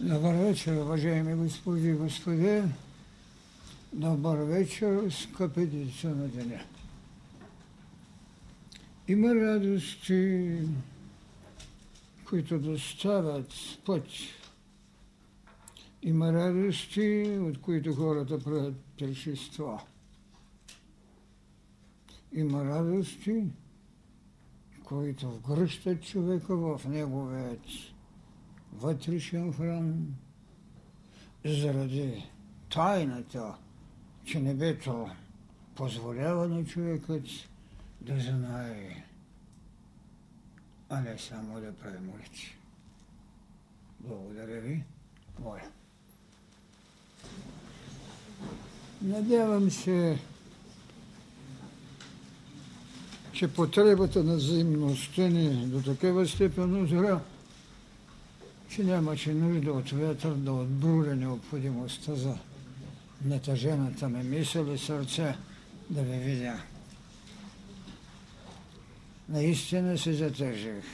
Добър вечер, уважаеми господи и господи. Добър вечер, скъпи деца на деня. Има радости, които доставят път. Има радости, от които хората правят пречества. Има радости, които вгръщат човека в неговият вътрешен храм, заради тайната, че небето позволява на човекът да знае, а не само да прави молитви. Благодаря ви. Моля. Надявам се, че потребата на взаимността ни до такава степен озря, че нямаше нужда от ветър да отбруля необходимостта за натъжената ми мисъл и сърце да ви видя. Наистина се затъжих.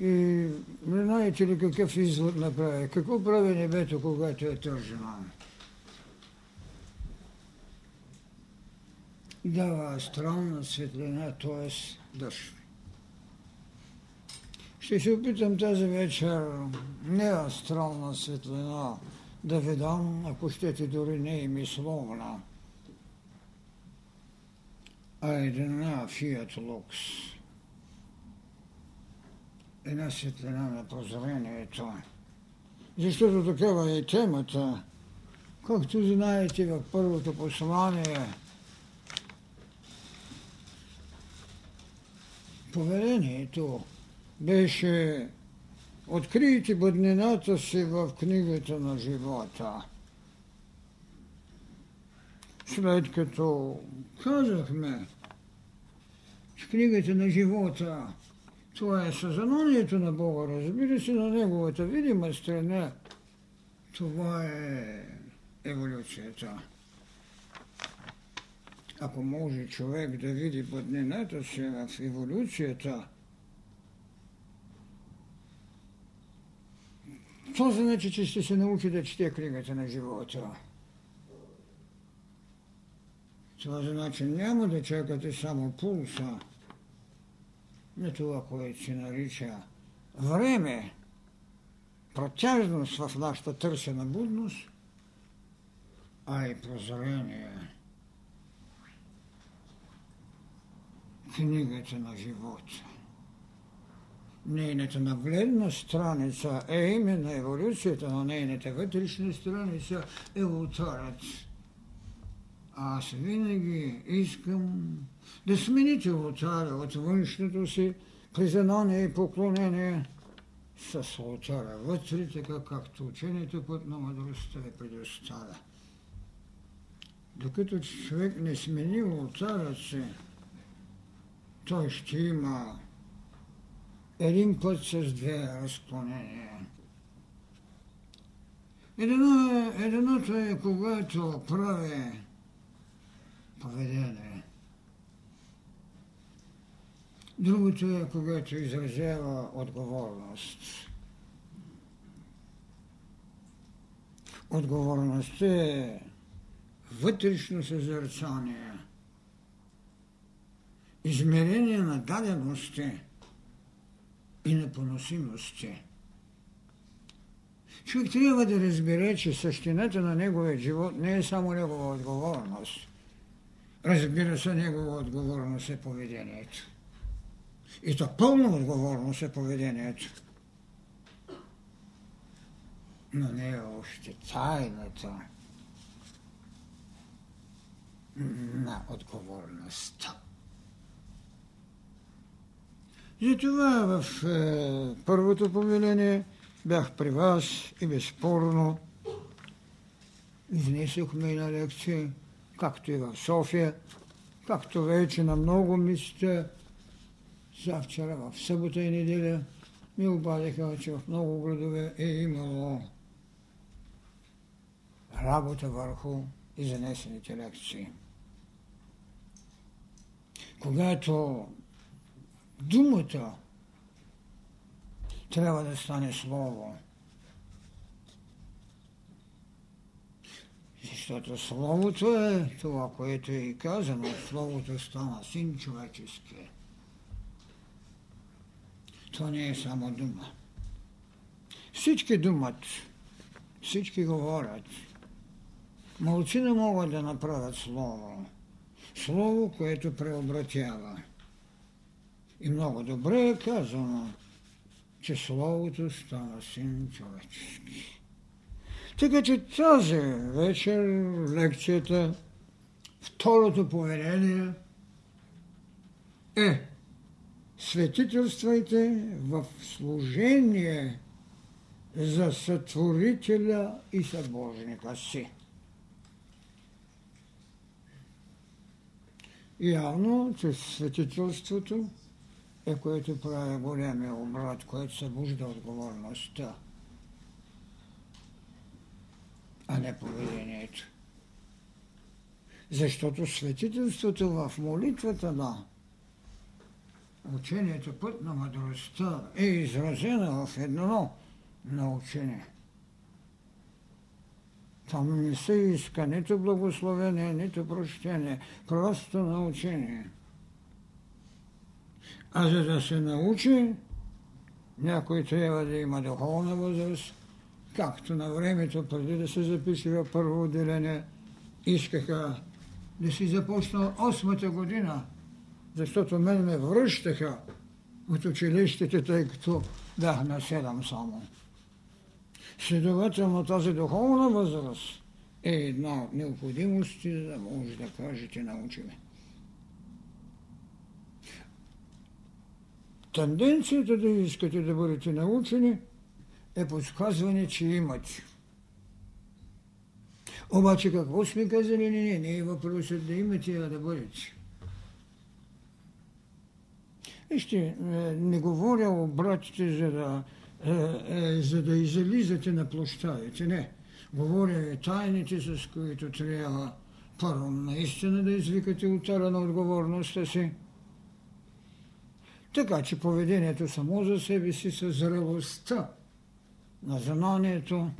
И знаете ли какъв извод направи? Какво прави небето, когато е тържено? Дава астрална светлина, т.е. дъжд. Ще се опитам тази вечер не астрална светлина да ви дам, ако щете дори не и мисловна, а една фиат лукс. Една светлина на прозрението. Защото такава е темата. Както знаете в първото послание, поведението беше открийте бъднината си в книгата на живота. След като казахме, че книгата на живота това е съзнанието на Бога, разбира се, на Неговата видима страна. Това е еволюцията. Ако може човек да види бъднината си в еволюцията, Това значи, че ще се научи да чете книгата на живота. Това значи няма да чакате само пулса на това, което се нарича време, протяжност в нашата търсена будност, а и прозрение. Книгата на живота нейната нагледна страница е именно еволюцията на нейната вътрешна страница е ултарът. Аз винаги искам да смените ултара от външното си признание и поклонение с ултара вътре, така както учението път на мъдростта ви предоставя. Докато човек не смени ултара си, той ще има един път с две разклонения. Едно едното е когато прави поведение. Другото е когато изразява отговорност. Отговорността е вътрешно съзерцание, измерение на дадености – и непоносимости. Човек трябва да разбере, че същината на неговия живот не е само негова отговорност. Разбира се, негова отговорност е поведението. И то пълна отговорност е поведението. Но не е още тайната на отговорността. Затова в е, първото повеление бях при вас и безспорно изнесохме на лекция, както и в София, както вече на много места, завчера в събота и неделя, ми обадиха, че в много градове е имало работа върху изнесените лекции. Когато думата трябва да стане Слово. Защото Словото е това, което е и казано. Словото стана син човечески. Това не е само дума. Всички думат, всички говорят. Малци не могат да направят Слово. Слово, което преобратява. И много добре е казано, че Словото стана син човечески. Така че тази вечер лекцията, второто повеление е светителствайте в служение за сътворителя и събожника си. Явно, че светителството е което прави големия обрат, което събужда отговорността, а не поведението. Защото светителството в молитвата на учението път на мъдростта е изразена в едно научение. Там не се иска нито благословение, нито прощение, просто научение. А за да се научи, някой трябва да има духовна възраст, както на времето, преди да се запише в първо отделение, искаха да си започна осмата година, защото мен ме връщаха от училищите, тъй като бях на седем само. Следователно тази духовна възраст е една от необходимости, за да може да кажете научиме. Тенденцията да искате да бъдете научени е подсказване, че имате. Обаче какво сме казали? Не, не, не е въпросът да имате, а да бъдете. Вижте, е, не говоря о братите, за да, е, е, за да излизате на площадите. Не. Говоря тайните, с които трябва първо наистина да извикате отара на отговорността си. Така че поведението само за себе си с зрелостта на знанието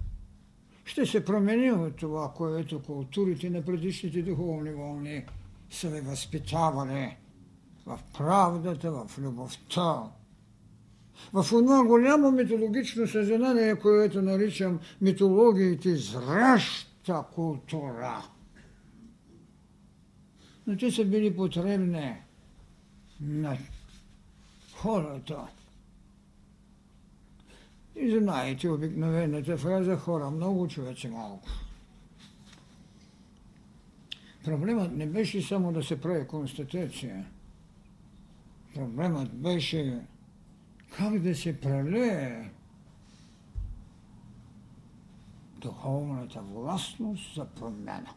ще се промени от това, което културите на предишните духовни вълни са ви възпитавали в правдата, в любовта, в това голямо митологично съзнание, което наричам митологиите зраща култура. Но те са били потребни на хората. И знаете обикновената фраза хора много, човече малко. Проблемът не беше само да се прави констатация. Проблемът беше как да се прелее духовната властност за промяна.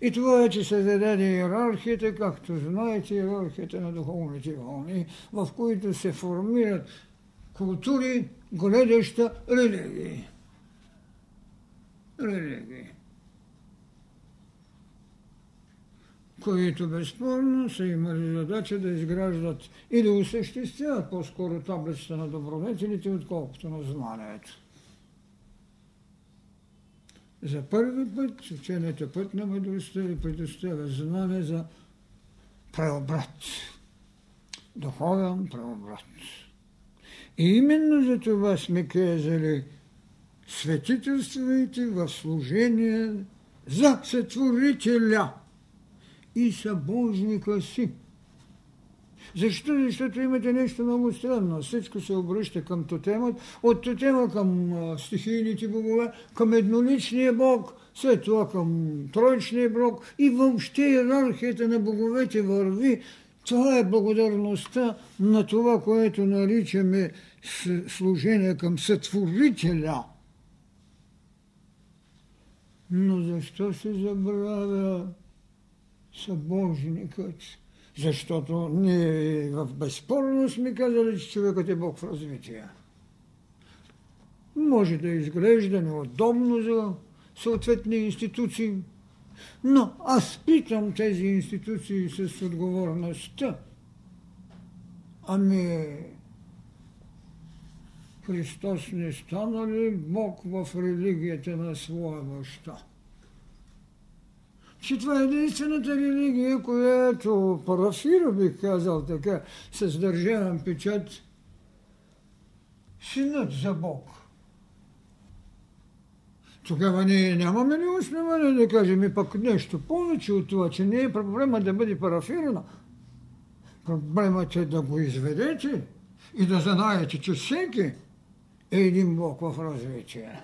И това е, че се зададе иерархията, както знаете, иерархията на духовните вълни, в които се формират култури, гледаща религии. Религии. които безспорно са имали задача да изграждат и да осъществяват по-скоро таблицата на добродетелите, отколкото на знанието. За първи път учението път на мъдростта ви предоставя знание за преобрат. Духовен преобрат. И именно за това сме казали светителствайте в служение за сътворителя и събожника си. Защо? Защото имате нещо много странно. Всичко се обръща към тотемът, от тотема към стихийните богове, към едноличния бог, след това към троичния бог и въобще иерархията на боговете върви. Това е благодарността на това, което наричаме служение към сътворителя. Но защо се забравя събожникът? Защото ние в безспорно сме казали, че човекът е Бог в развитие. Може да изглежда неудобно за съответни институции, но аз питам тези институции с отговорността. Ами, Христос не стана ли Бог в религията на своя баща? Че това е единствената религия, която парафира, бих казал така, с държавен печат, синът за Бог. Тогава ние нямаме ли основание да кажем и пък нещо повече от това, че не е проблема да бъде парафирана. Проблемът е да го изведете и да знаете, че всеки е един Бог в развитие.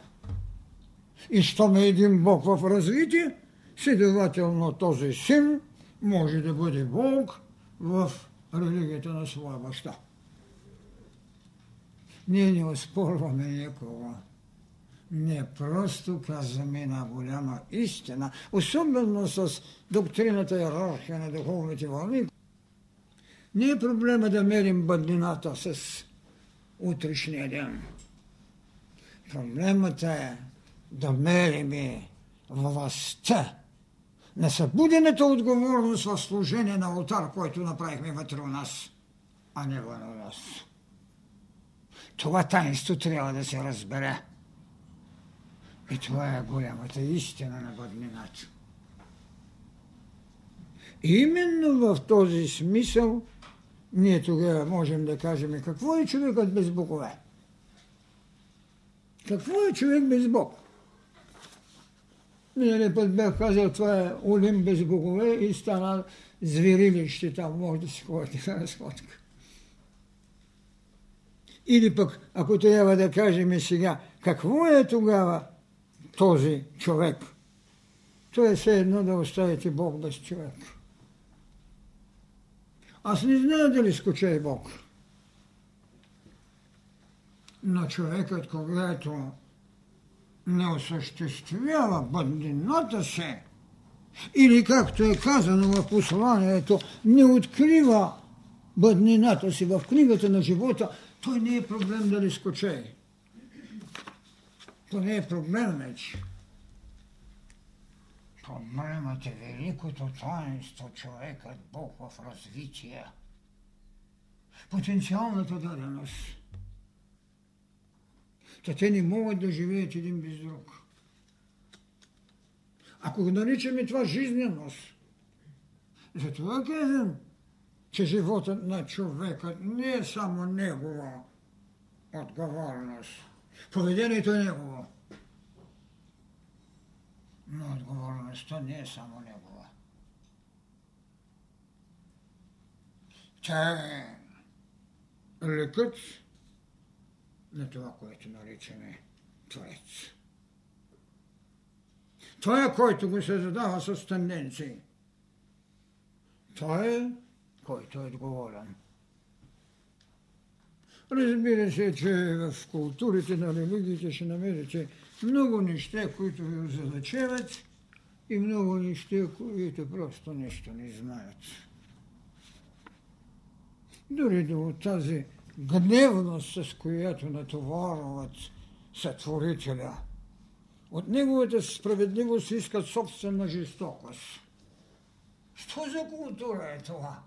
И щом е един Бог в развитие, следователно този син може да бъде Бог в религията на своя баща. Ние не оспорваме никога. Не просто казваме една голяма истина, особено с доктрината иерархия на духовните вълни. Не е проблема да мерим бъднината с утрешния ден. Проблемът е да мерим властта на събудената отговорност в служение на алтар, който направихме вътре у нас, а не вън у нас. Това таинство трябва да се разбере. И това е голямата истина на бъднината. Именно в този смисъл ние тогава можем да кажем какво е човекът без богове. Какво е човек без Бог? Миналия път бях казал, това е Олим без богове и стана зверилище там, може да си ходите на разходка. Или пък, ако трябва да кажем сега, какво е тогава този човек? То е все едно да оставите Бог без човек. Аз не знам дали скуча Бог. Но човекът, когато не осъществява бъднината се, или както е казано в посланието, не открива бъднината си в книгата на живота, той не е проблем дали скоче. То не е проблем вече. Проблемът е великото таинство човекът Бог в развитие. Потенциалната даденост. Та те не могат да живеят един без друг. Ако го наричаме това жизненост, затова казвам, че животът на човекът не е само негова отговорност. Поведението е негово. Но отговорността не е само негова. Тя е лекът на това, което наричаме Творец. Той е, който го се задава с тенденции. Той е който е отговорен. Разбира се, че в културите на религиите ще намерите много неща, които ви озадачеват и много неща, които просто нищо не знаят. Дори до тази гневност, с която натоварват сътворителя, от неговата справедливост искат собствена жестокост. Що за култура е това?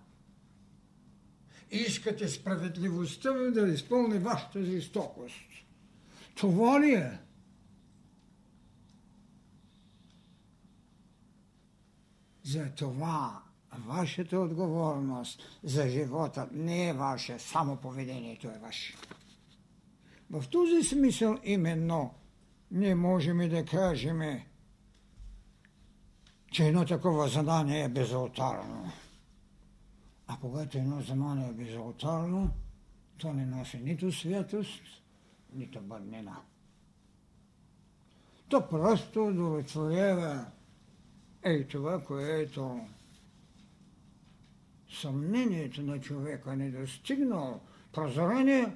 искате справедливостта ви да изпълни вашата жестокост. Това ли е? За това вашата отговорност за живота не е ваше, само поведението е ваше. В този смисъл именно ние можем да кажем, че едно такова задание е безалтарно. А когато едно замане е безалтарно, то не носи нито святост, нито бъднина. То просто удовлетворява ей това, което съмнението на човека не достигнал прозорение,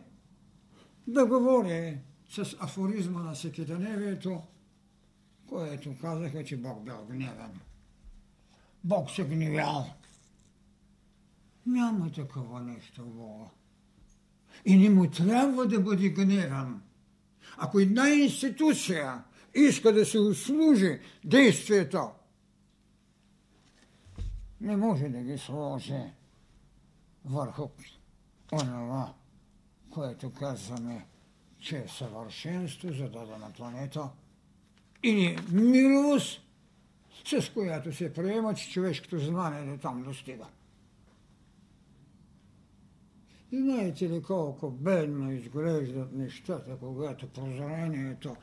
да говори с афоризма на Секитаневието, което казаха, че Бог бил гневен. Бог се гневял. Няма такова нещо в Бога. И не му трябва да бъде гневан. Ако една институция иска да се услужи действието, не може да ги сложи върху онова, което казваме, че е съвършенство за дадена планета или милост, с която се приема, че човешкото знание до там достига. Знаете ли колко бедно изглеждат нещата, когато прозрението...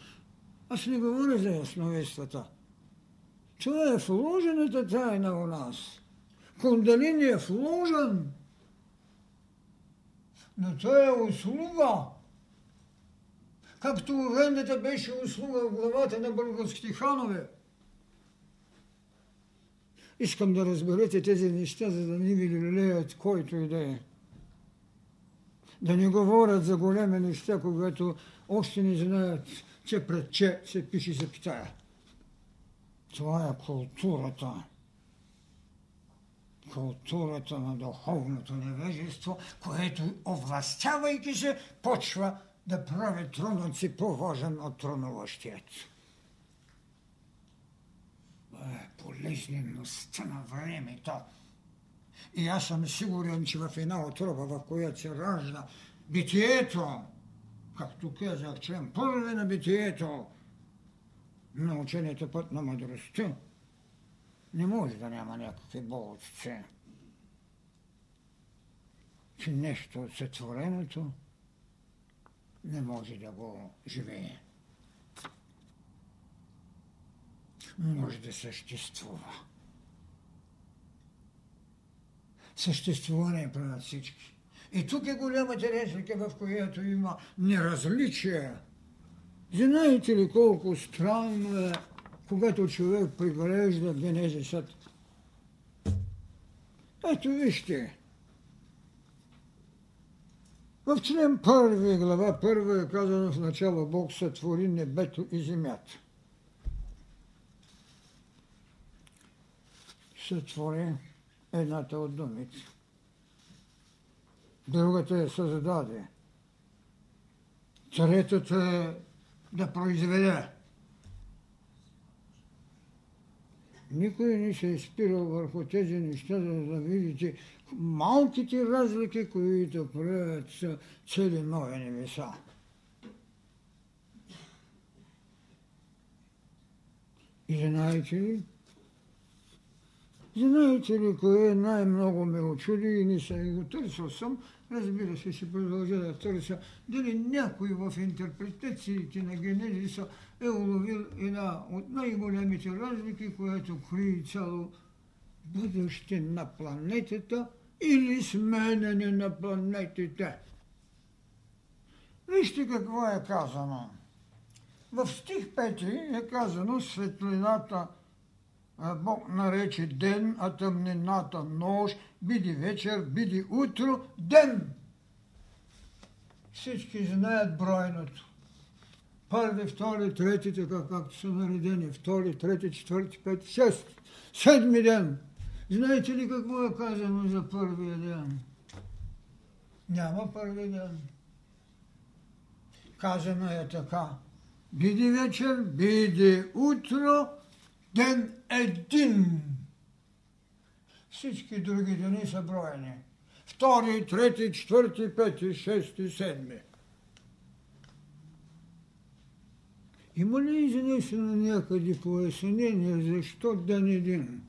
Аз не говоря за ясновидствата. Това е вложената тайна у нас. Кундалини е вложен. Но той е услуга. Както вендата беше услуга в главата на българските ханове. Искам да разберете тези неща, за да не ви лелеят който и да е. Да не говорят за големи неща, когато още не знаят, че пред че се пише запитая. Това е културата. Културата на духовното невежество, което, овластявайки се, почва да прави тронът си по-важен от тронуващият. Е, полезността на времето. И аз съм сигурен, че в една отроба, в която се ражда битието, както казах, член първи на битието, на учението път на мъдростта, не може да няма някакви болци. Че нещо от сътвореното не може да го живее. Може да съществува. Съществуване правят всички. И тук е голямата разлика, в която има неразличие. Знаете ли колко странно е, когато човек приглежда генезисът? Ето вижте. В член първи, глава първа е казано в начало Бог сътвори небето и земята. Сътвори едната от думите. Другата е създаде. Третата е да произведе. Никой не се е спирал върху тези неща, за да видите малките разлики, които правят цели нови небеса. И знаете ли, знаете ли кое най-много ме очуди и не съм го търсил съм, разбира се, ще продължа да търся, дали някой в интерпретациите на Генезиса е уловил една от най-големите разлики, която крие цяло бъдеще на планетата или сменене на планетите. Вижте какво е казано. В стих 5 е казано светлината Бог нарече ден, а тъмнината нощ, биди вечер, биди утро, ден. Всички знаят бройното. Първи, втори, трети, така както са наредени. Втори, трети, четвърти, пети, шести. Седми ден. Знаете ли какво е казано за първия ден? Няма първи ден. Казано е така. Биди вечер, биди утро, ден един. Всички други дни са броени. Втори, трети, четвърти, пети, шести, седми. Има ли изнесено някъде пояснение защо ден един?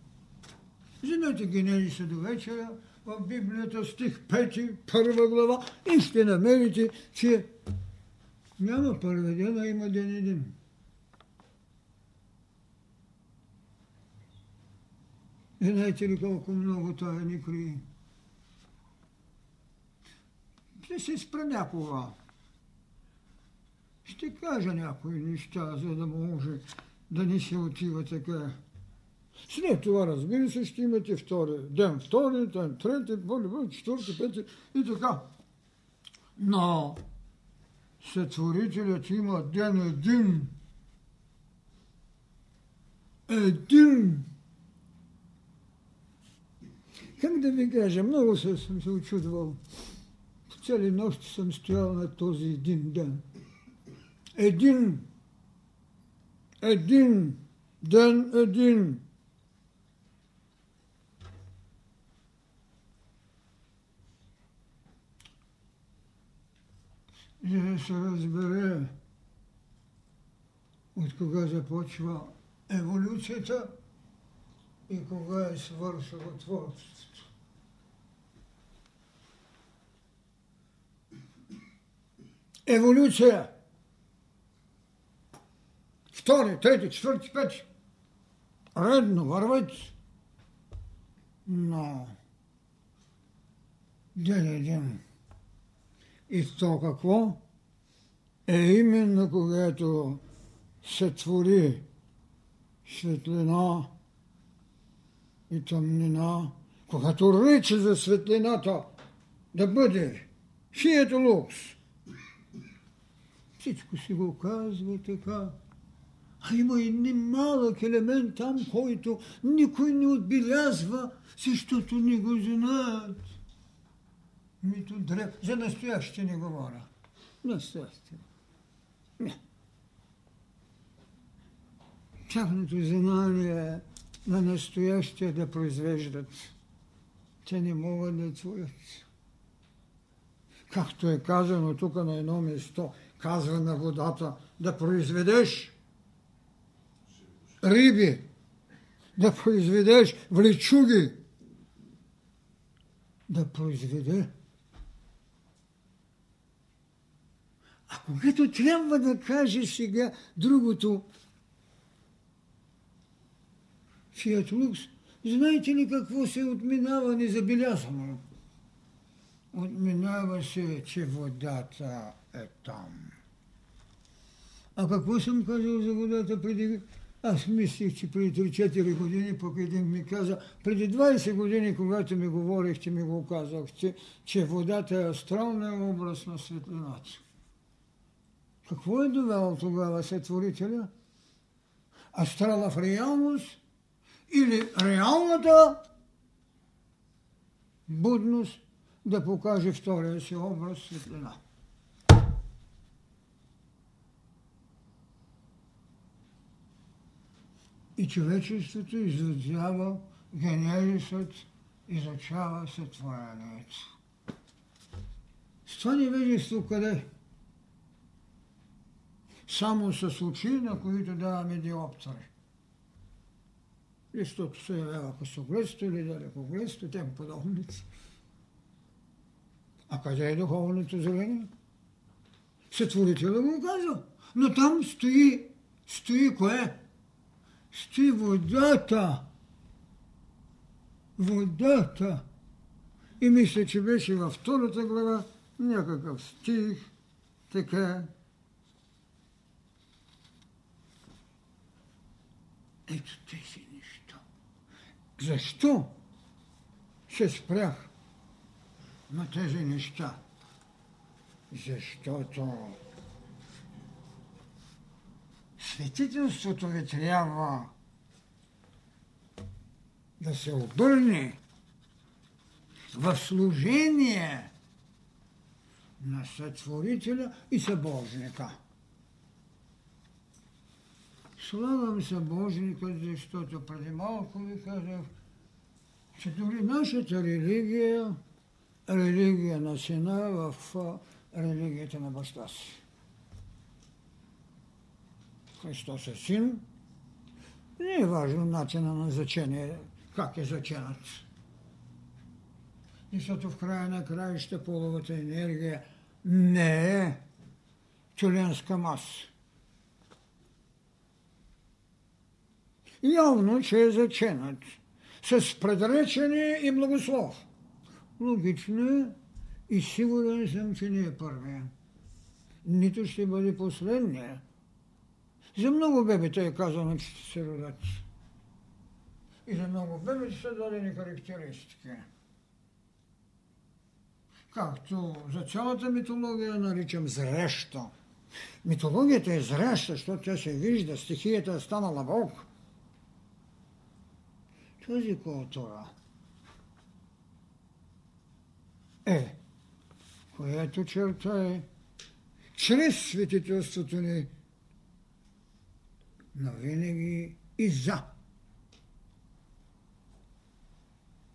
Вземете Генезиса до вечера в Библията, стих 5, първа глава и ще намерите, че няма първи ден, а има ден един. Знаете ли колко много това ни крие? Ще се спра някога. Ще кажа някои неща, за да може да не се отива така. След това, разбира се, ще имате втори ден, втори ден, трети, първи, четвърти, пети и така. Но Сътворителят има ден един. Един как да ви кажа, много се, съм се очудвал. Цели нощи съм стоял на този един ден. Един, един, ден един. за да се разбере от кога започва еволюцията и кога е свършило творчеството. Еволюция. Втори, трети, четвърти, пети. Редно върват. Но ден един. И то какво? Е именно когато се твори светлина и тъмнина, когато рече за светлината да бъде фието лукс. Всичко си го казва така. А има и немалък елемент там, който никой не отбелязва, защото не го знаят. Мито древ... За настояще не говоря. Настояще. Не. Тяхното знание на настоящия да произвеждат. Те не могат да творят. Както е казано тук на едно место, казва на водата да произведеш риби, да произведеш влечуги, да произведе. А когато трябва да каже сега другото, Фиат Лукс, знаете ли какво се отминава незабелязано? Отминава се, че водата е там. А какво съм казал за водата преди аз мислих, че преди 3-4 години, пък един ми каза, преди 20 години, когато ми говорихте, ми го казахте, че водата е астрална образ на светлината. Какво е довело тогава сътворителя? Астрала в реалност или реалната будност да покаже втория си образ светлина. И човечеството изучава генезисът, изучава сътворението. С това невежество къде? Само с очи, на които даваме диоптери. Защото се явява късогледство или далекогледство, тем подобници. А къде е духовното зрение? Сътворителя го казва. Но там стои, стои кое? Стои водата. Водата. И мисля, че беше във втората глава някакъв стих, така. Ето тези неща. Защо се спрях на тези неща? Защото светителството ви трябва да се обърне в служение на сътворителя и събожника. Слагам събожника, защото преди малко ви казах, че дори нашата религия, религия на сина в религията на баща си. Христос е син. Не е важно начина на зачение, как е заченат. Защото в края на краища половата енергия не е тюленска маса. Явно, че е заченат с предречение и благослов. Логично е и сигурен съм, че не е първия. Нито ще бъде последния. За много бебета е казано, че ще се родят. И за много бебета са дадени характеристики. Както за цялата митология наричам зреща. Митологията е зреща, защото тя се вижда, стихията е станала Бог. Тази култура е, която черта е чрез светителството ни но винаги и за.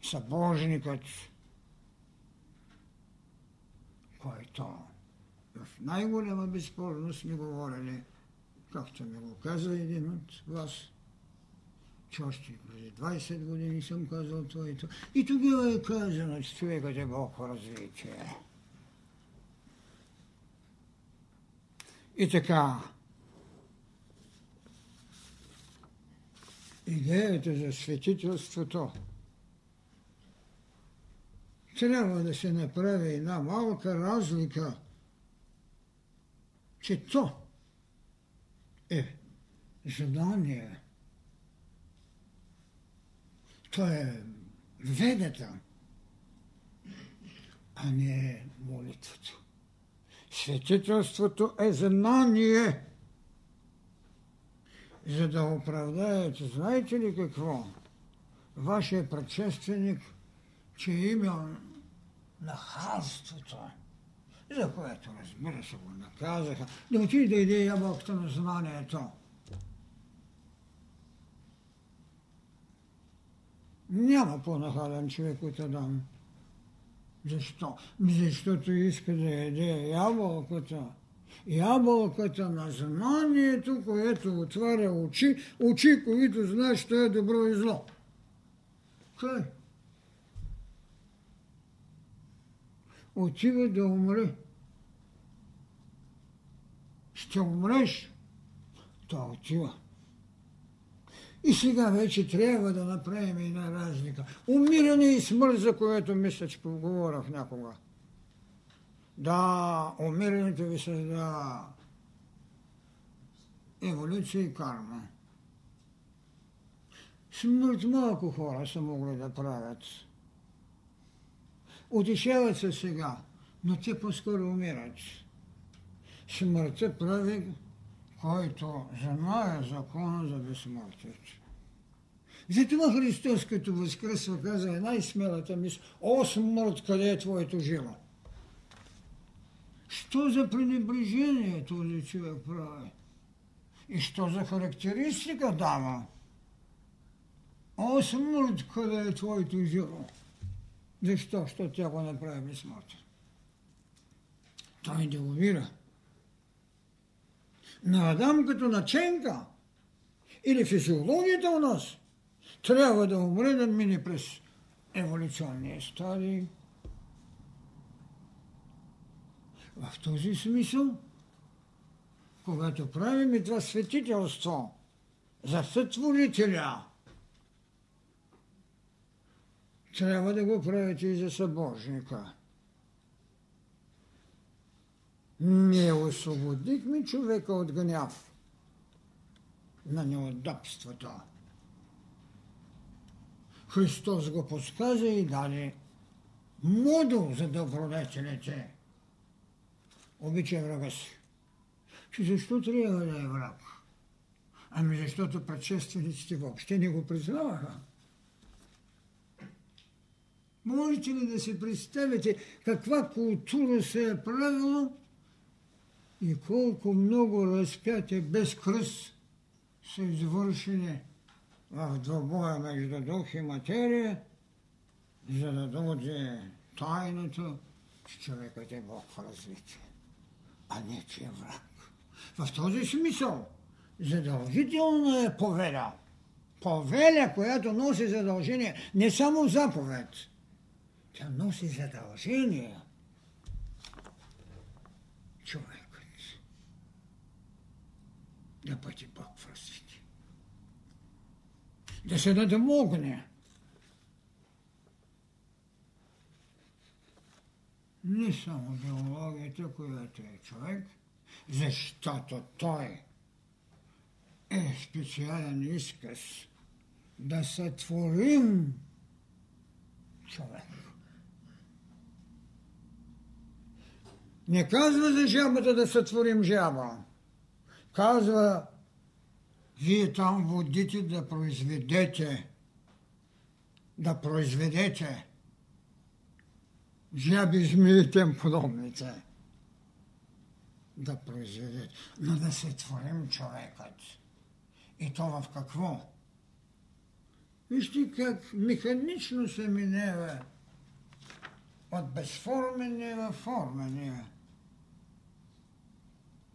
Събожникът, който в най-голяма безспорност сме говорили, както ми го каза един от вас, че още преди 20 години съм казал това и това. И тогава е казано, че човекът е Бог развитие. И така, идеята за светителството трябва да се направи една малка разлика, че то е желание, то е ведата, а не е молитвата. Светителството е знание. За да оправдаете, знаете ли какво? Вашия предшественик, че е имал нахалството, за което, разбира се, го наказаха, да отиде да иде ябълката на знанието. Няма по-нахален човек от Адам. Защо? Защото иска да яде ябълката. Ябълката на знанието, което отваря очи, очи, които знаят, що е добро и зло. Кой? Отива да умре. Ще умреш. Това отива. И сега вече трябва да направим една разлика. Умиране и смърт, за което мисля, че поговорах някога. Да, умирането ви създава еволюция и карма. Смърт малко хора са могли да правят. Утешават се сега, но те по-скоро умират. Смъртта прави който знае закона за безсмъртието. Затова Христос, като възкръсва, каза най-смелата мисъл. О, смърт, къде е твоето жило? Що за пренебрежение този човек прави? И що за характеристика дава? О, смърт, къде е твоето жило? Защо? Що тя го направи безсмъртен? Той не умира на Адам като наченка или физиологията у нас трябва да умре да мине през еволюционния стадий. В този смисъл, когато правим това светителство за сътворителя, трябва да го правите и за събожника. Не освободихме човека от гняв на неудобството. Христос го подсказа и даде модул за добродетелите. Обичай врага си. Че защо трябва да е враг? Ами защото предшествениците въобще не го признаваха. Можете ли да си представите каква култура се е правила и колко много разпятия без кръст са извършени в двобоя между дух и материя, за да дойде тайната, че човекът е Бог развитие, а не че е враг. В този смисъл задължително е повеля. Повеля, която носи задължение, не само заповед, тя носи задължение. Човек да бъде Бог в развитие. Да се надмогне. Не само биологията, която е човек, защото той е специален изказ да сътворим човек. Не казва за жабата да сътворим жаба. Казва, вие там водите да произведете, да произведете жаби, змии тем подобните. Да произведете, но да се творим човекът. И то в какво? Вижте как механично се минава от безформения в формения.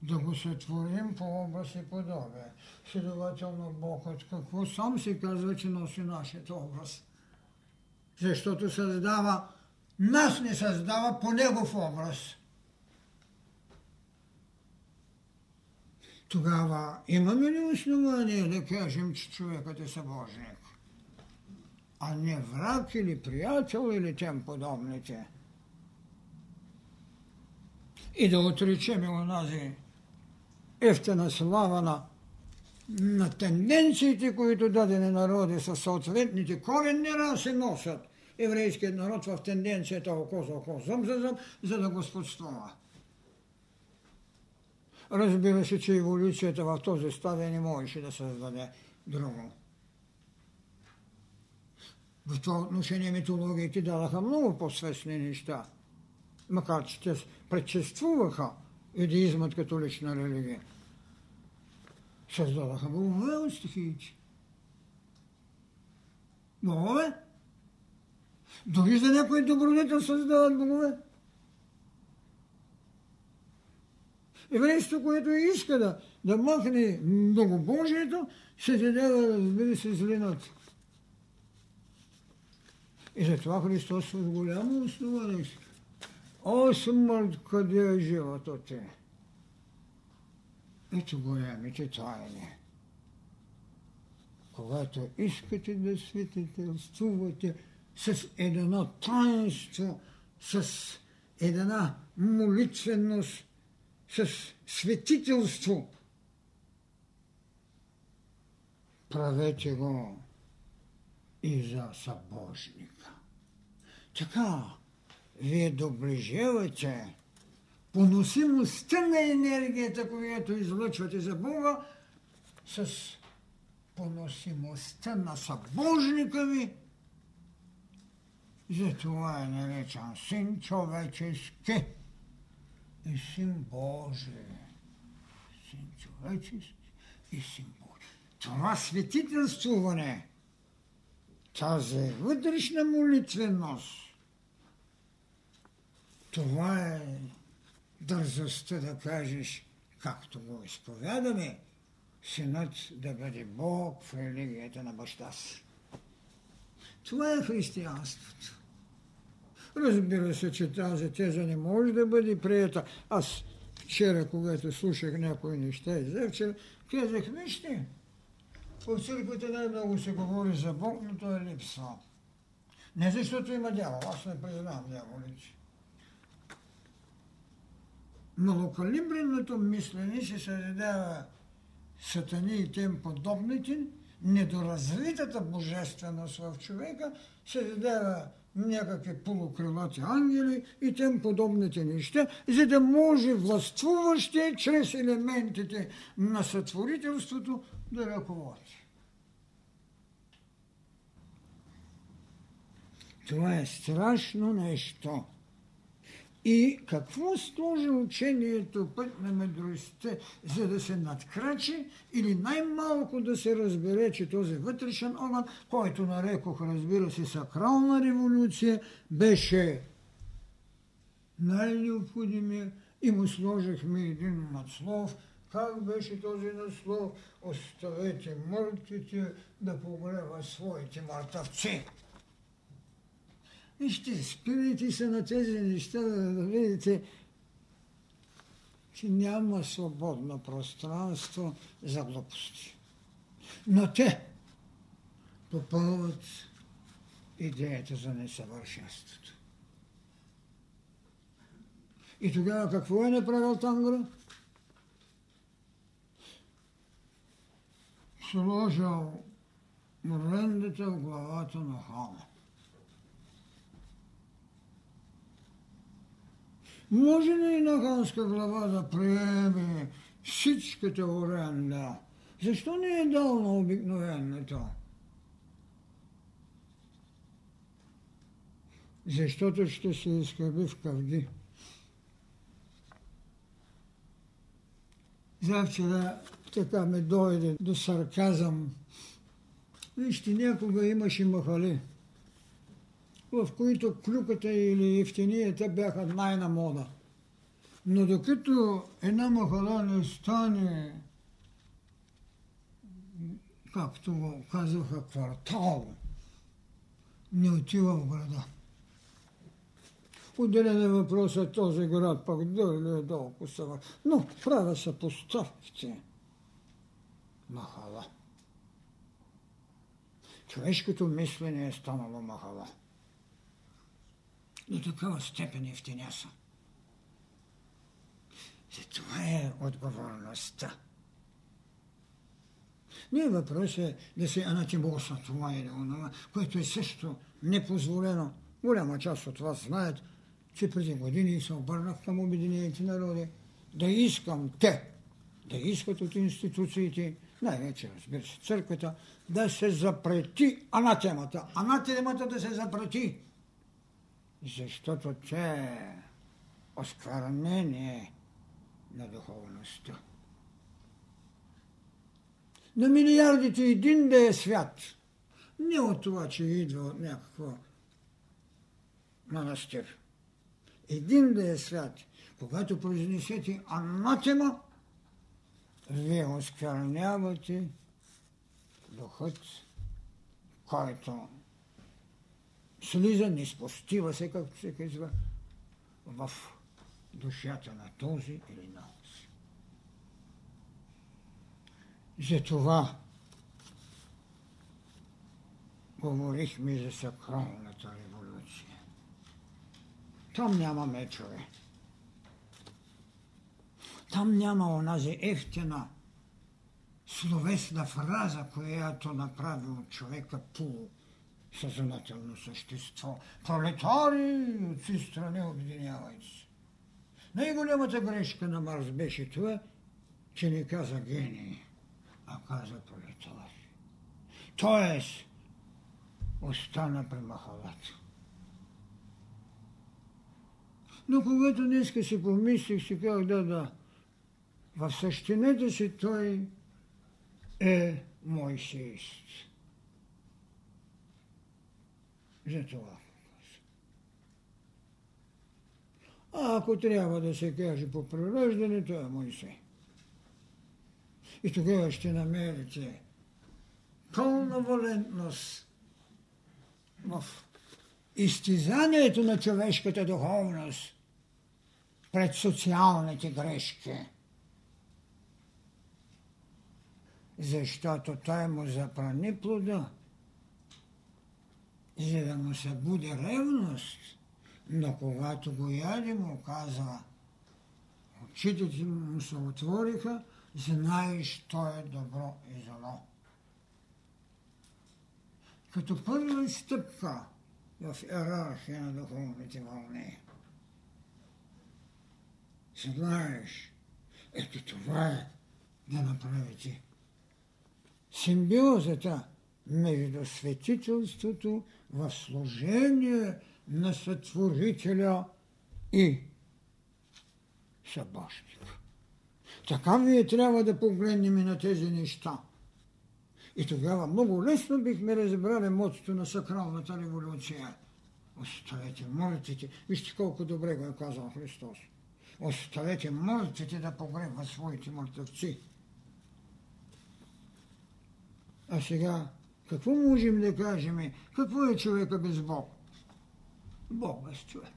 да го сътворим по образ и подобие. Следователно Бог от какво сам се казва, че носи нашия образ. Защото създава, нас не създава по Негов образ. Тогава имаме ли основание да кажем, че човекът е събожник? А не враг или приятел или тем подобните? И да отречем онази ефтена слава на, на тенденциите, които дадени народи със съответните коренни раси носят. Еврейският народ в тенденцията око за око, зъм за зъм, за да господствува. Разбира се, че еволюцията в този стадий не можеше да създаде друго. В това отношение митологиите дадаха много по-свестни неща, макар че те предшествуваха юдеизмът като лична религия. Създадаха богове от стихиите. Богове? Дори за някой добродетел създават богове. Еврейството, което иска да, да махне многобожието, се задава, разбира се, злината. И затова Христос с голямо основание О, смърт, къде е живото ти? Ето големите тайни. Когато искате да свидетелствувате с едно таинство, с една молитвеност, с светителство, правете го и за събожника. Така, вие доближавате поносимостта на енергията, която излъчвате за Бога, с поносимостта на събожника ви. Затова е наречен син човечески и син Божий. Син човечески и син Божий. Това светителствуване, тази вътрешна молитвеност, това е дързостта да кажеш, както го изповядаме, синът да бъде Бог в религията на баща си. Това е християнството. Разбира се, че тази теза не може да бъде приета. Аз вчера, когато слушах някои неща и завчера, казах, вижте, в църквата най-много се говори за Бог, но той е липсва. Не защото има дявол, аз не признавам дяволите малокалибреното мислене се създава сатани и тем подобните, недоразвитата божественост в човека създава някакви полукрилати ангели и тем подобните неща, за да може властвуващи чрез елементите на сътворителството да ръководи. Това е страшно нещо. И какво сложи учението път на мъдростта, за да се надкрачи или най-малко да се разбере, че този вътрешен огън, който нарекох, разбира се, сакрална революция, беше най-необходимия и му сложихме един надслов. Как беше този надслов? Оставете мъртвите да погрева своите мъртъвци. Вижте, спирайте се на тези неща, да видите, че няма свободно пространство за глупости. Но те попълват идеята за несъвършенството. И тогава какво е направил Тангра? Сложил мрендата в главата на хана. Може ли и на ханска глава да приеме всичката оренда? Защо не е дал на обикновената? Защото ще се изкъби в къвги. Завчера така ме дойде до сарказъм. Вижте, някога имаше махали в които клюката или ефтинията бяха най-на мода. Но докато една махала не стане, както казаха, квартал, не отива в града. Отделен е въпросът този град, пък дали е долу сега. Но правя се поставките. Махала. Човешкото мислене е станало махала. До такава степен ефтиняса. За това е отговорността. Не е въпрос е да се анатимоса това или онова, което е също непозволено. Голяма част от вас знаят, че преди години се обърнах към Обединените народи да искам те, да искат от институциите, най-вече, разбира се, църквата, да се запрети анатемата. Анатемата да се запрети. Защото че е осквернение на духовността. На милиардите един да е свят. Не от това, че идва от някакво манастир. Един да е свят. Когато произнесете анатема, вие осквернявате духът, който слиза, не спостива се, както се казва, в душата на този или на този. Затова говорихме за сакралната революция. Там няма мечове. Там няма онази ефтина словесна фраза, която направи от човека по съзнателно същество. Пролетари от си страни обединявайте се. Най-голямата грешка на Марс беше това, че не каза гений, а каза пролетари. Тоест, остана при махалата. Но когато днеска си помислих, си казах, да, да, в същината си той е Мойсеист. Това. А ако трябва да се каже по прирождането, е Моисей. И тогава ще намерите пълна валентност в изтизанието на човешката духовност пред социалните грешки. Защото той му запрани плода, за да му се буде ревност – но когато го яде, му казва, очите му се отвориха, знаеш, то е добро и зло. Като първа стъпка в иерархия на духовните вълни. Знаеш, ето това е да направите. Симбиозата между светителството в служение на Сътворителя и събожник. Така вие трябва да погледнем и на тези неща. И тогава много лесно бихме разбрали мотото на сакралната революция. Оставете мъртвите. Вижте колко добре го е казал Христос. Оставете мъртвите да погребват своите мъртвци. А сега, какво можем да кажем? Какво е човека без Бог? Бог без човек.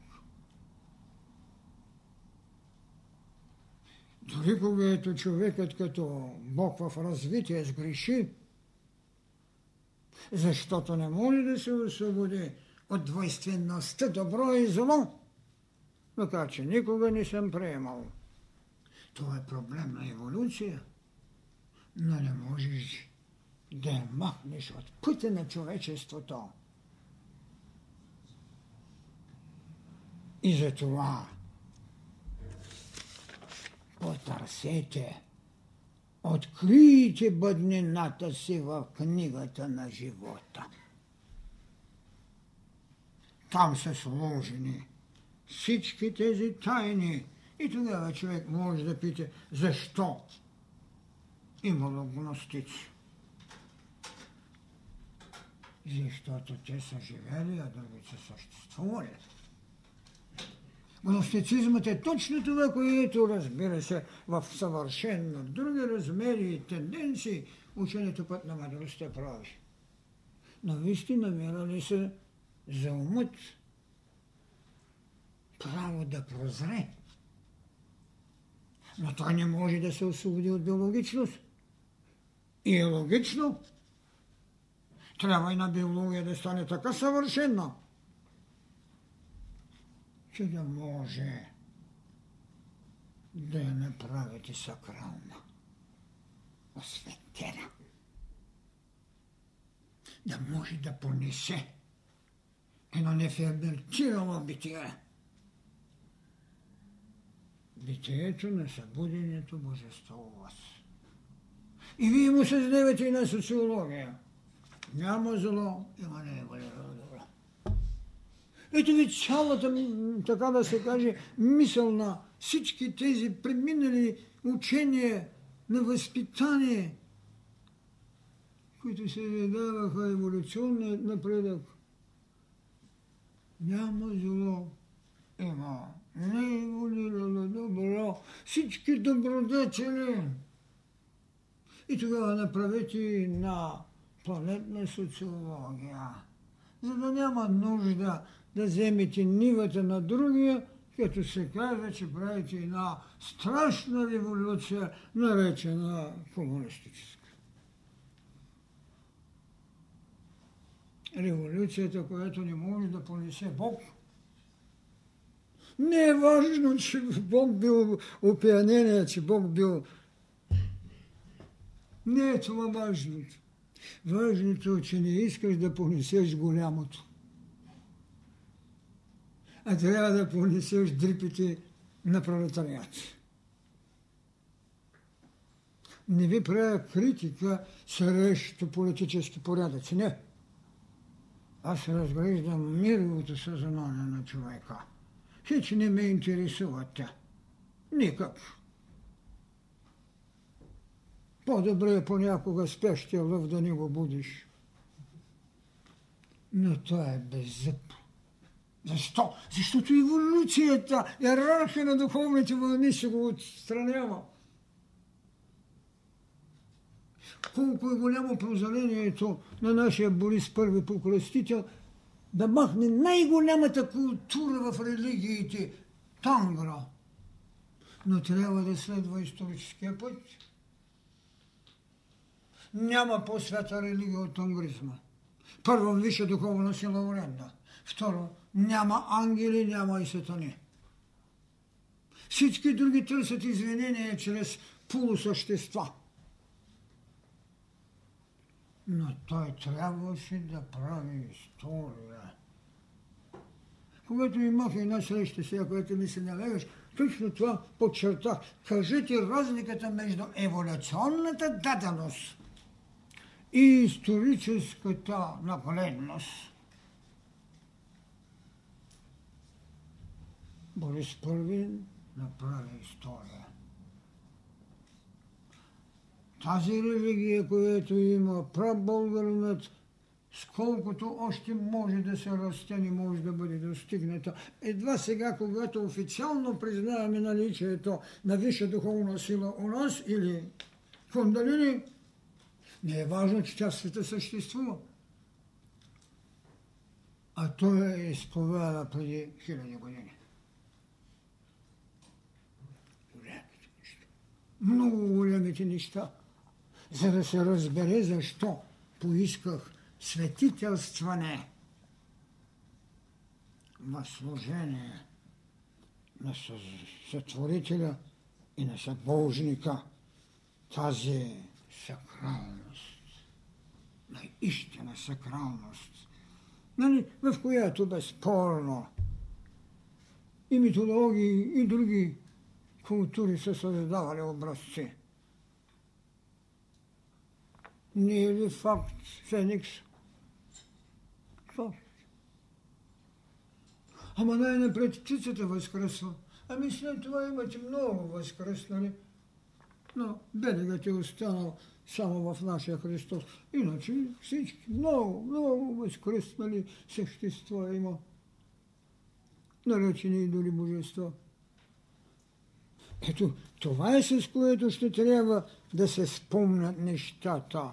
Дори когато човекът като Бог в развитие сгреши, защото не може да се освободи от двойствеността добро и зло, макар че никога не съм приемал. Това е проблем на еволюция, но не можеш да махнеш от пътя на човечеството. И за това потърсете, открийте бъднината си в книгата на живота. Там са сложени всички тези тайни. И тогава човек може да пита, защо имало гностици. Защото те са живели, а други са съществували. Гностицизмът е точно това, което, разбира се, в съвършенно други размери и тенденции ученето път на мъдростта прави. Но вижте, намирали се за умът право да прозре. Но той не може да се освободи от биологичност. И е логично. Трябва и биология да стане така съвършена, че да може да я направите сакрална, осветена. Да може да понесе едно неферментирано битие. Битието на събудението божество у вас. И вие му създавате една социология. Няма зло, има най-голямо добро. Ето ви цялата, така да се каже, мисъл на всички тези преминали учения на възпитание, които се задаваха еволюционния напредък. Няма зло, има нееволирано добро, всички добродетели. И тогава направете на планетна социология, за да няма нужда да вземете нивата на другия, като се казва, че правите една страшна революция, наречена комунистическа. Революцията, която не може да понесе Бог. Не е важно, че Бог бил опиянение, че Бог бил... Не е това важното. Важното е, че не искаш да понесеш голямото а трябва да понесеш дрипите на пролетариат. Не ви правя критика срещу политически порядъци. Не. Аз разглеждам мировото съзнание на човека. Хич не ме интересуват тя. Никак. По-добре е понякога спящия лъв да не го будиш. Но това е беззъб. Защо? Защото еволюцията, иерархия на духовните вълни се го отстранява. Колко е голямо прозрението на нашия Борис първи покрестител да махне най-голямата култура в религиите – тангра. Но трябва да следва историческия път. Няма по-свята религия от тангризма. Първо, висша духовна сила уренда. Второ, няма ангели, няма и сатани. Всички други търсят извинения чрез полусъщества. Но той трябваше да прави история. Когато имах една среща сега, която ми се налегаш, точно това подчертах. Кажете разликата между еволюционната даденост и историческата нагледност. Борис Първи направи история. Тази религия, която има прабългаринът, сколкото още може да се расте, не може да бъде достигната. Едва сега, когато официално признаваме наличието на висша духовна сила у нас или кундалини, не е важно, че тя света съществува. А той е изповяда преди хиляди години. много големите неща, за да се разбере защо поисках светителстване в служение на сътворителя и на събожника тази сакралност, на истина сакралност, нали, в която безспорно и митологии, и други култури са създавали образци. Не е ли факт Феникс? Факт. Ама най-напред птицата възкръсва. Ами след това имате много възкръснали. Но белегът е останал само в нашия Христос. Иначе всички много, много възкръснали същества има. наречени идоли божества. Ето, това е с което ще трябва да се спомнят нещата.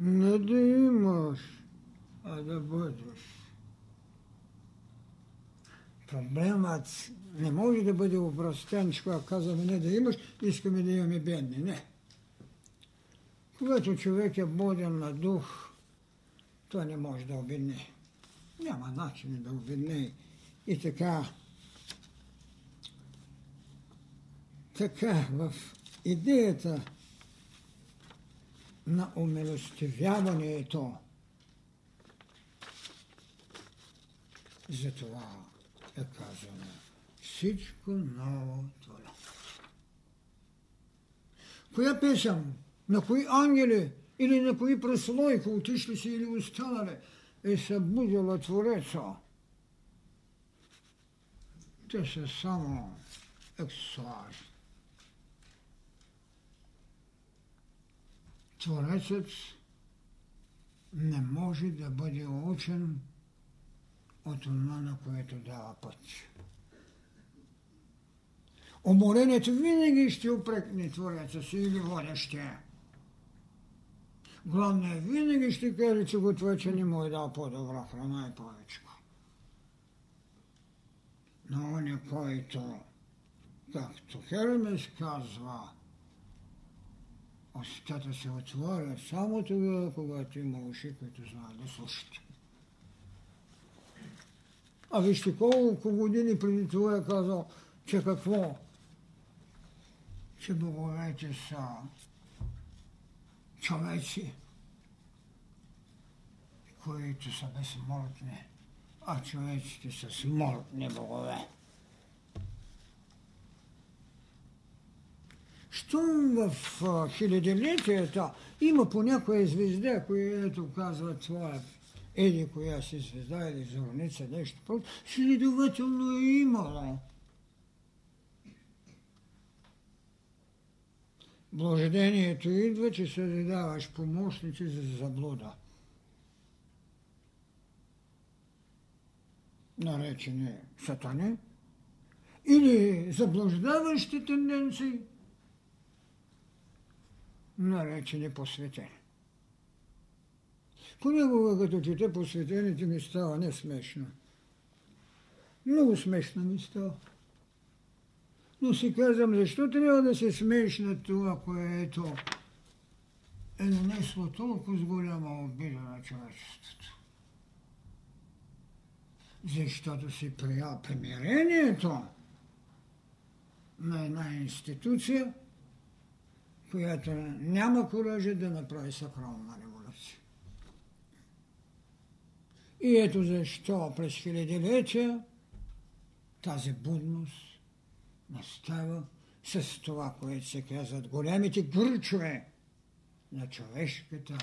Не да имаш, а да бъдеш. Проблемът не може да бъде упростен, че казваме не да имаш, искаме да имаме бедни. Не. Когато човек е боден на дух, той не може да обедне. Няма начин да обедне. И така, така в идеята на умилостивяването, затова е казано всичко ново това. Коя песен, на кои ангели или на кои прослойки, отишли си или останали, е събудила Твореца. Те са само ексуари. Творецът не може да бъде учен от това, на което дава път. Уморението винаги ще опрекне Твореца си или водещия. Главное, винаги ще каже, че го това, че не му е дал по-добра храна и повече. Но он е който, както Хермес казва, устата се отворя само тогава, когато има уши, които знаят да слушат. А вижте колко години преди това е казал, че какво? Че боговете са човеци, които са безсмъртни, а човеците са смъртни богове. Щом в хилядилетията има по някоя звезда, която казва това е еди коя си звезда или зорница, нещо просто, следователно е имало. Блаждението идва, че създаваш помощници за заблуда. Наречени сатани. Или заблуждаващи тенденции, наречени посветени. Понякога, като чете посветените ми става не смешно. Много смешно ми става. Но си казвам, защо трябва да се смееш на това, което е нанесло толкова с голяма обида на човечеството? Защото си приял примирението на една институция, която няма коража да направи сакрална революция. И ето защо през хилядилетия тази будност настава с това, което се казват големите гърчове на човешката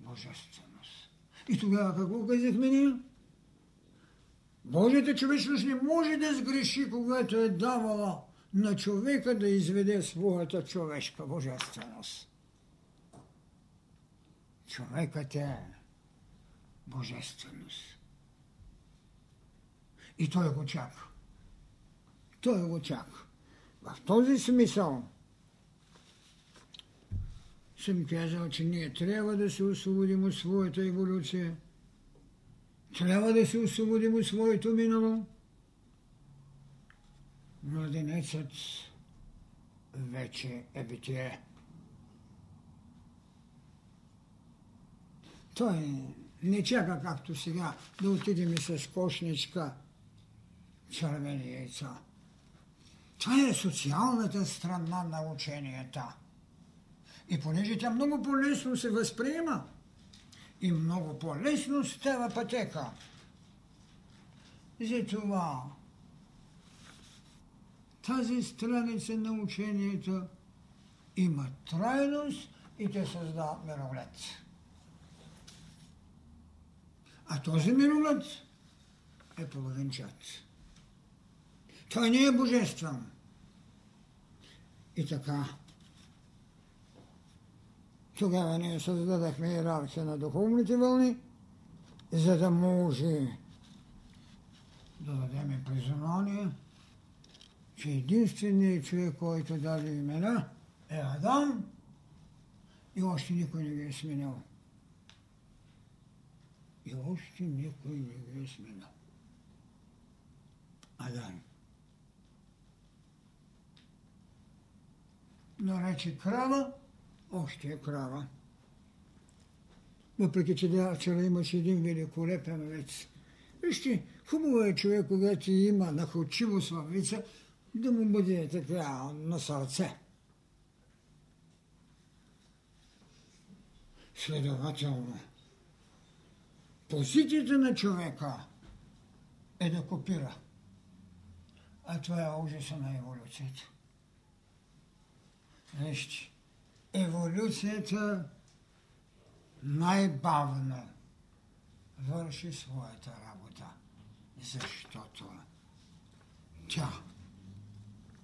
божественост. И тогава какво казахме ние? Божията човечност не може да сгреши, когато е давала на човека да изведе своята човешка божественост. Човекът е божественост. И той го чака. Той го чака. В този смисъл съм казал, че ние трябва да се освободим от своята еволюция, трябва да се освободим от своето минало. Младенецът вече е битие. Той не чака както сега да отидем с кошничка червени яйца. Това е социалната страна на ученията. И понеже тя много по-лесно се възприема и много по-лесно става пътека. Затова тази страница на учението има трайност и те създават мироглед. А този мироглед е половинчат. Той не е божествен. И така. Тогава ние създадахме иерархия на духовните вълни, за да може да дадем признание, че единственият човек, който даде имена, е Адам и още никой не ги е сменял. И още никой не ги е сменял. Адам. Нарече крава, още е крава. Въпреки, че да, вчера имаше един великолепен вец. Вижте, хубаво е човек, когато има находчивост във вица, да му бъде така на сърце. Следователно, позицията на човека е да копира. А това е ужаса на еволюцията. Вижте, еволюцията най-бавно върши своята работа, защото тя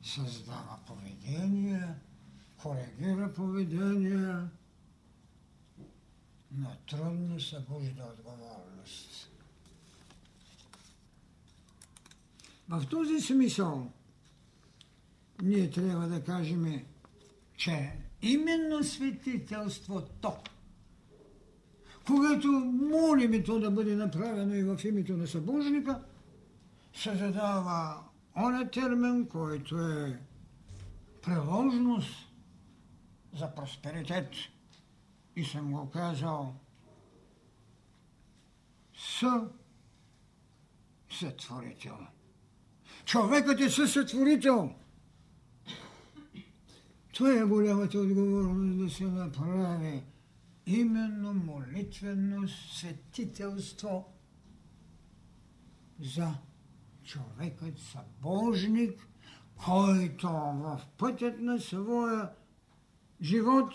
създава поведение, коригира поведение, но трудно събужда отговорност. В този смисъл ние трябва да кажем, че именно светителството, когато молим то да бъде направено и в името на събожника, се задава оня термин, който е приложност за просперитет. И съм го казал с сътворител. Човекът е съсътворител. Това е голямата отговорност да се направи именно молитвено светителство за човекът събожник, който в пътят на своя живот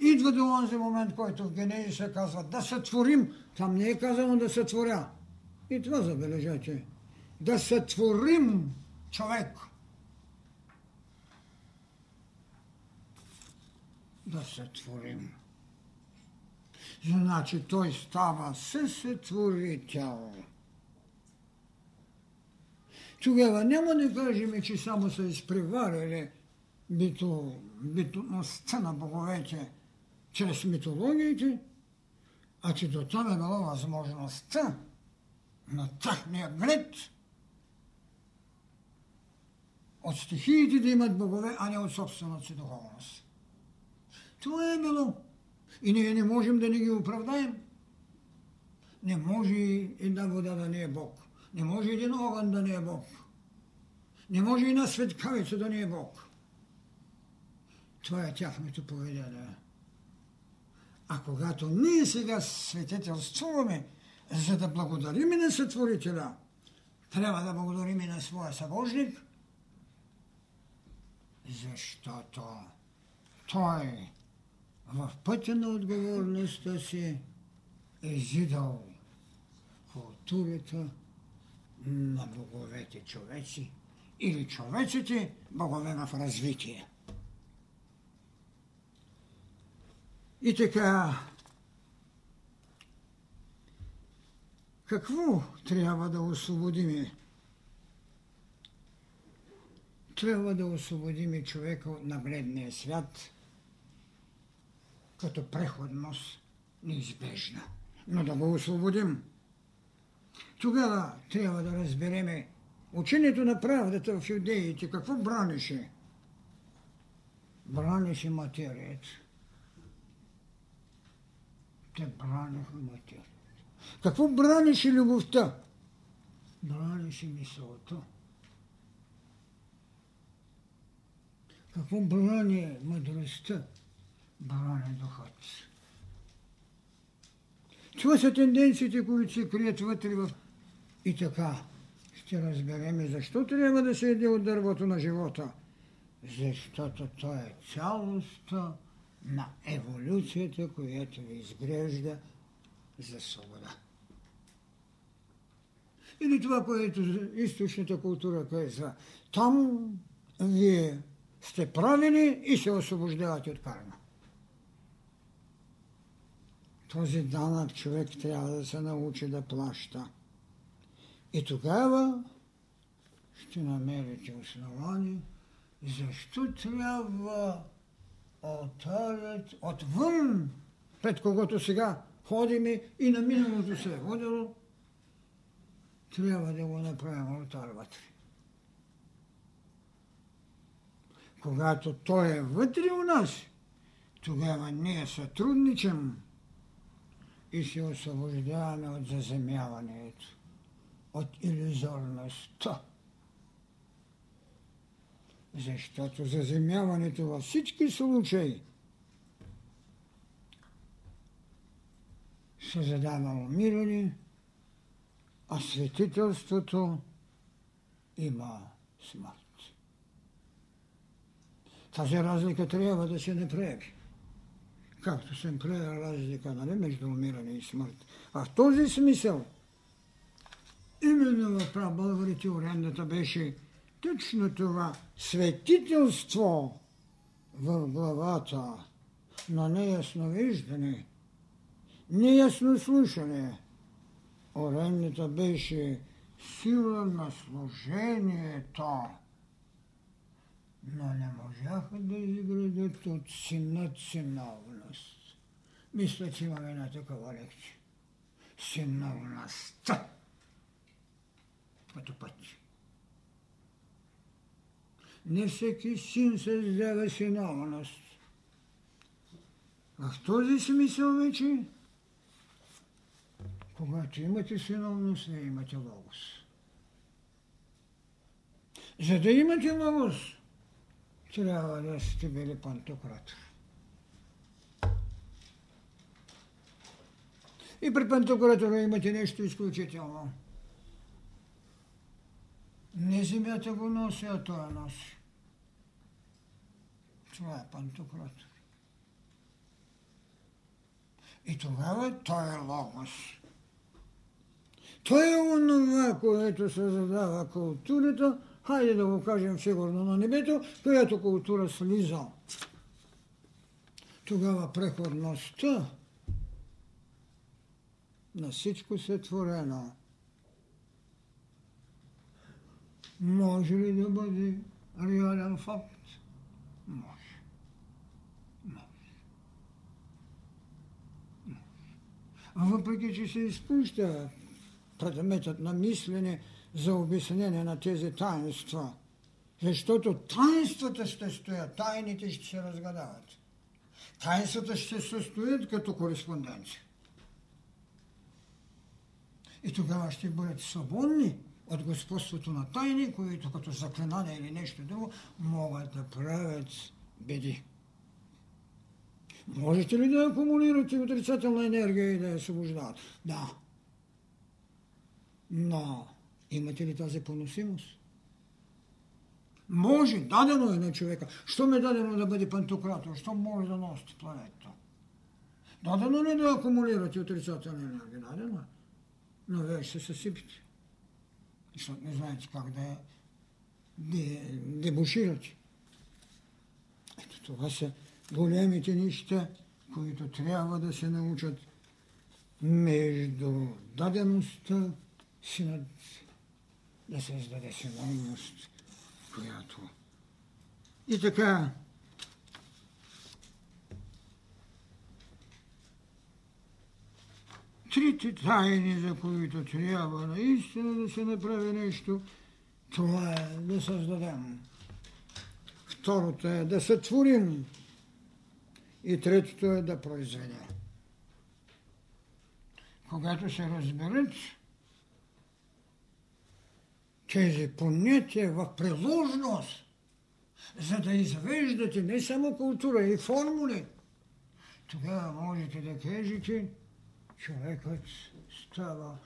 идва до онзи момент, който в Генези се казва да сътворим. Там не е казано да сътворя. И това забележете. Да сътворим човек. Да сътворим. Значи той става съсътворител. Тогава няма да кажем, че само са изпреварили бито, битността на боговете чрез митологиите, а че до там е била възможността на тяхния глед от стихиите да имат богове, а не от собствената си духовност. Това е било. И ние не можем да не ги оправдаем. Не може една вода да не е Бог. Не може един огън да не е Бог. Не може една светкавица да не е Бог. Това е тяхното поведение. А когато ние сега свидетелствуваме, за да благодарим на Сътворителя, трябва да благодарим и на своя събожник, защото той в пътя на отговорността си е зидал културата на боговете човеци или човеците богове в развитие. И така, какво трябва да освободиме? Трябва да освободиме човека от нагледния свят като преходност неизбежна. Но да го освободим. Тогава трябва да разбереме учението на правдата в юдеите какво бранеше? Бранеше материята. Те браниха материята. Какво бранеше любовта? Бранеше мисълта. Какво брани мъдростта? Брани духът. Това са тенденциите, които се крият вътре в... И така ще разбереме защо трябва да се еде от дървото на живота. Защото то е цялостта на еволюцията, която ви изгрежда за свобода. Или това, което източната култура казва. Там вие сте правили и се освобождавате от карма. Този данък човек трябва да се научи да плаща. И тогава ще намерите основание, защо трябва алтарят отвън, пред когото сега ходиме и на миналото се е ходило, трябва да го направим алтар вътре. Когато той е вътре у нас, тогава ние сътрудничам и се освобождаваме от заземяването, от иллюзорността. Защото заземяването във всички случаи създава умиране, а светителството има смърт. Тази разлика трябва да се направи. Както съм правил разлика нали, между умиране и смърт. А в този смисъл, именно в прабългарите урендата беше точно това светителство в главата на неясно виждане, неясно слушане. Оренната беше сила на служението но не можаха да изградят от синът синовност. Мисля, че имаме една такава лекция. Синовността. Като път. Не всеки син създава синовност. В този смисъл вече, когато имате синовност, не имате логос. За да имате логос, трябва да сте били пантократор. И при пантократора имате нещо изключително. Не земята го носи, а той носи. Това е пантократор. И тогава той е логос. Той е онова, което създава културата, хайде да го кажем сигурно на небето, която култура слиза. Тогава преходността на всичко сътворено може ли да бъде реален факт? Може. Може. Може. Въпреки, че се изпуща предметът на мислене, за обяснение на тези таинства. Защото таинствата ще стоят, тайните ще се разгадават. Таинствата ще се състоят като кореспонденция. И тогава ще бъдат свободни от господството на тайни, които като заклинание или нещо друго могат да правят беди. Можете ли да акумулирате отрицателна енергия и да я освобождават? Да. Но Имате ли тази поносимост? Може, дадено е на човека. Що ме е дадено да бъде пантократор? Що може да носи планета? Дадено ли е да акумулирате отрицателна енергия? Дадено е. Но вие ще се съсипите. Защото не знаете как да я дебуширате. Ето това са големите неща, които трябва да се научат между дадеността си над да създаде синонност, която... И така, трите тайни, за които трябва наистина да се направи нещо, това е да създадем. Второто е да сътворим. И третото е да произведем. Когато се разберат, тези понятия в приложност, за да извеждате не само култура и формули, тогава можете да кажете, човекът става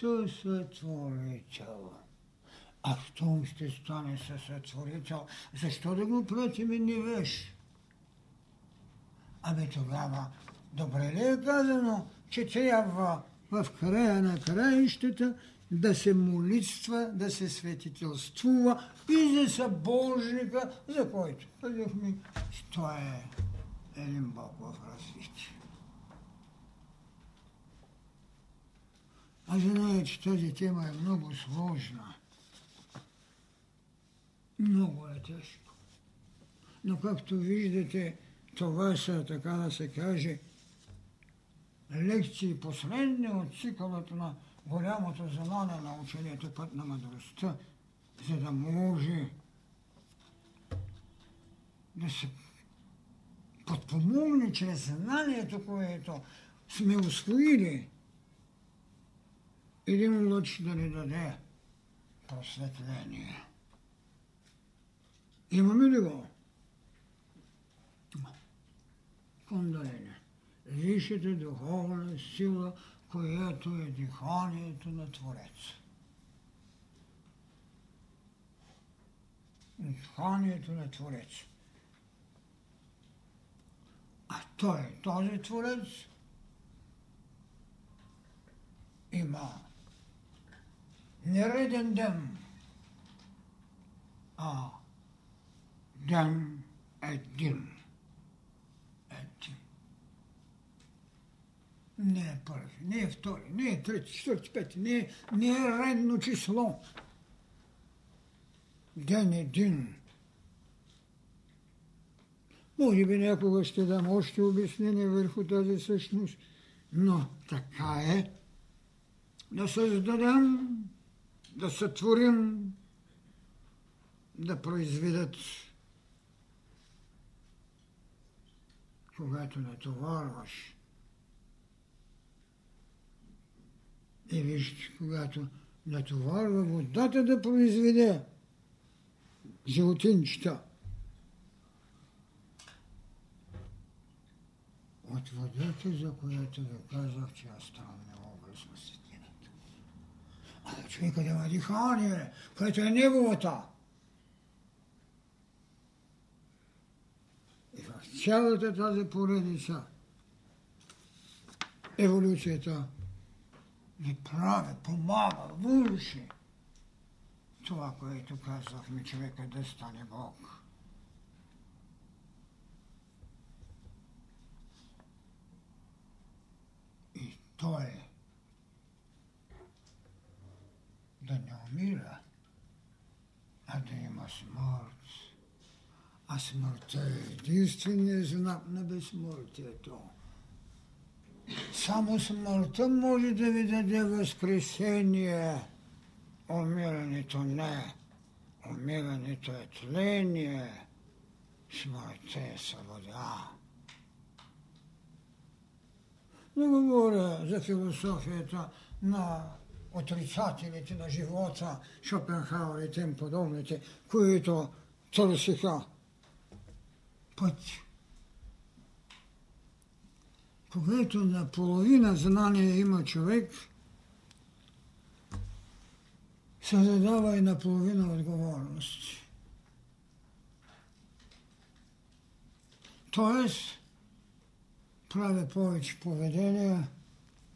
съсътворител. А щом ще стане съсътворител, защо да го пратим невеж? Абе тогава, добре ли е казано, че трябва в края на краищата да се молитва, да се светителствува и за събожника, за който казахме, че той е един Бог в развитие. А знае, че тази тема е много сложна. Много е тежко. Но както виждате, това са, така да се каже, лекции последни от цикълът на голямото знание на учението път на мъдростта, за да може да се подпомогне чрез знанието, което сме освоили, един лъч да ни даде просветление. Имаме ли го? Кундалини. Висшата духовна сила, която е диханието на Твореца. Диханието на Твореца. А той, този Творец, има нереден ден, а ден един. Един. Не е първи, не е втори, не е трети, четвърти, пети, не е, не е редно число. Ден един. Може би някога ще дам още обяснение върху тази същност, но така е. Да създадем, да сътворим, да произведат. Когато натоварваш и вижте, когато натоварва водата да произведе животинчета, от водата, за която ви казах, че аз ставам необраз на светлината. А човека да има дихание, което е неговата. И в цялата тази поредица еволюцията ви прави, помага, върши това, което казахме, човека да стане Бог. И той да не умира, а да има смърт. А смъртта е единственият знак на безсмъртието. Само смъртта може да ви даде възкресение. Умирането не. Умирането е тление. Смъртта е свобода. Не говоря за философията на отрицателите на живота, Шопенхауер и тем подобните, които търсиха път. Когато наполовина знание има човек, се задава и наполовина отговорност. Тоест, прави повече поведение,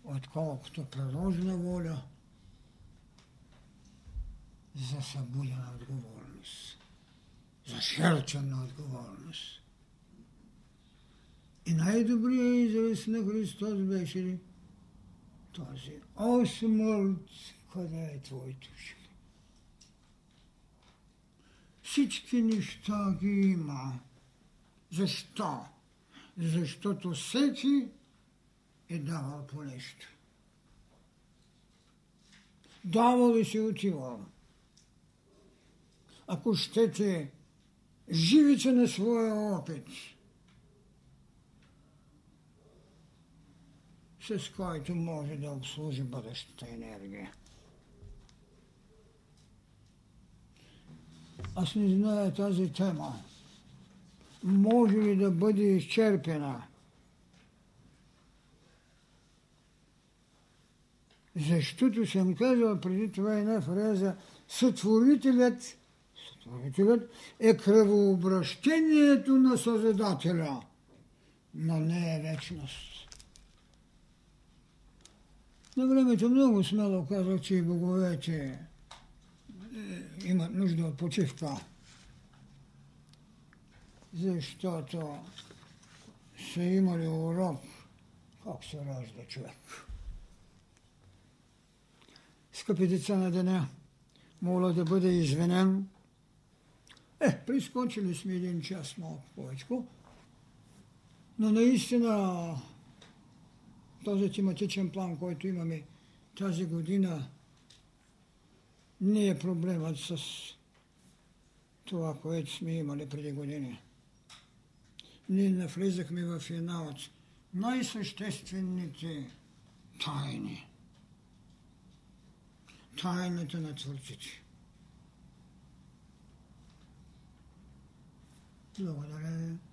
отколкото приложена воля за събудена отговорност, за шерчена отговорност. И най-добрият израз на Христос беше ли този? О, смърт, къде е твоето жиле? Всички неща ги има. Защо? Защото всеки е давал по нещо. Давал и си отивал. Ако щете, живите на своя опит, с който може да обслужи бъдещата енергия. Аз не зная тази тема. Може ли да бъде изчерпена? Защото съм казал преди това една фраза Сътворителят, сътворителят е кръвообращението на Създателя, но не е вечност. На времето много смело казах, че и боговете имат нужда от почивка, защото са имали урок как се ражда човек. скъпи деца на деня, моля да бъде извинен. Е, прискочили сме един час малко повече. Но наистина този тематичен план, който имаме тази година, не е проблемът с това, което сме имали преди години. Ние навлизахме в една от най-съществените тайни. Тайната на Творците. Благодаря.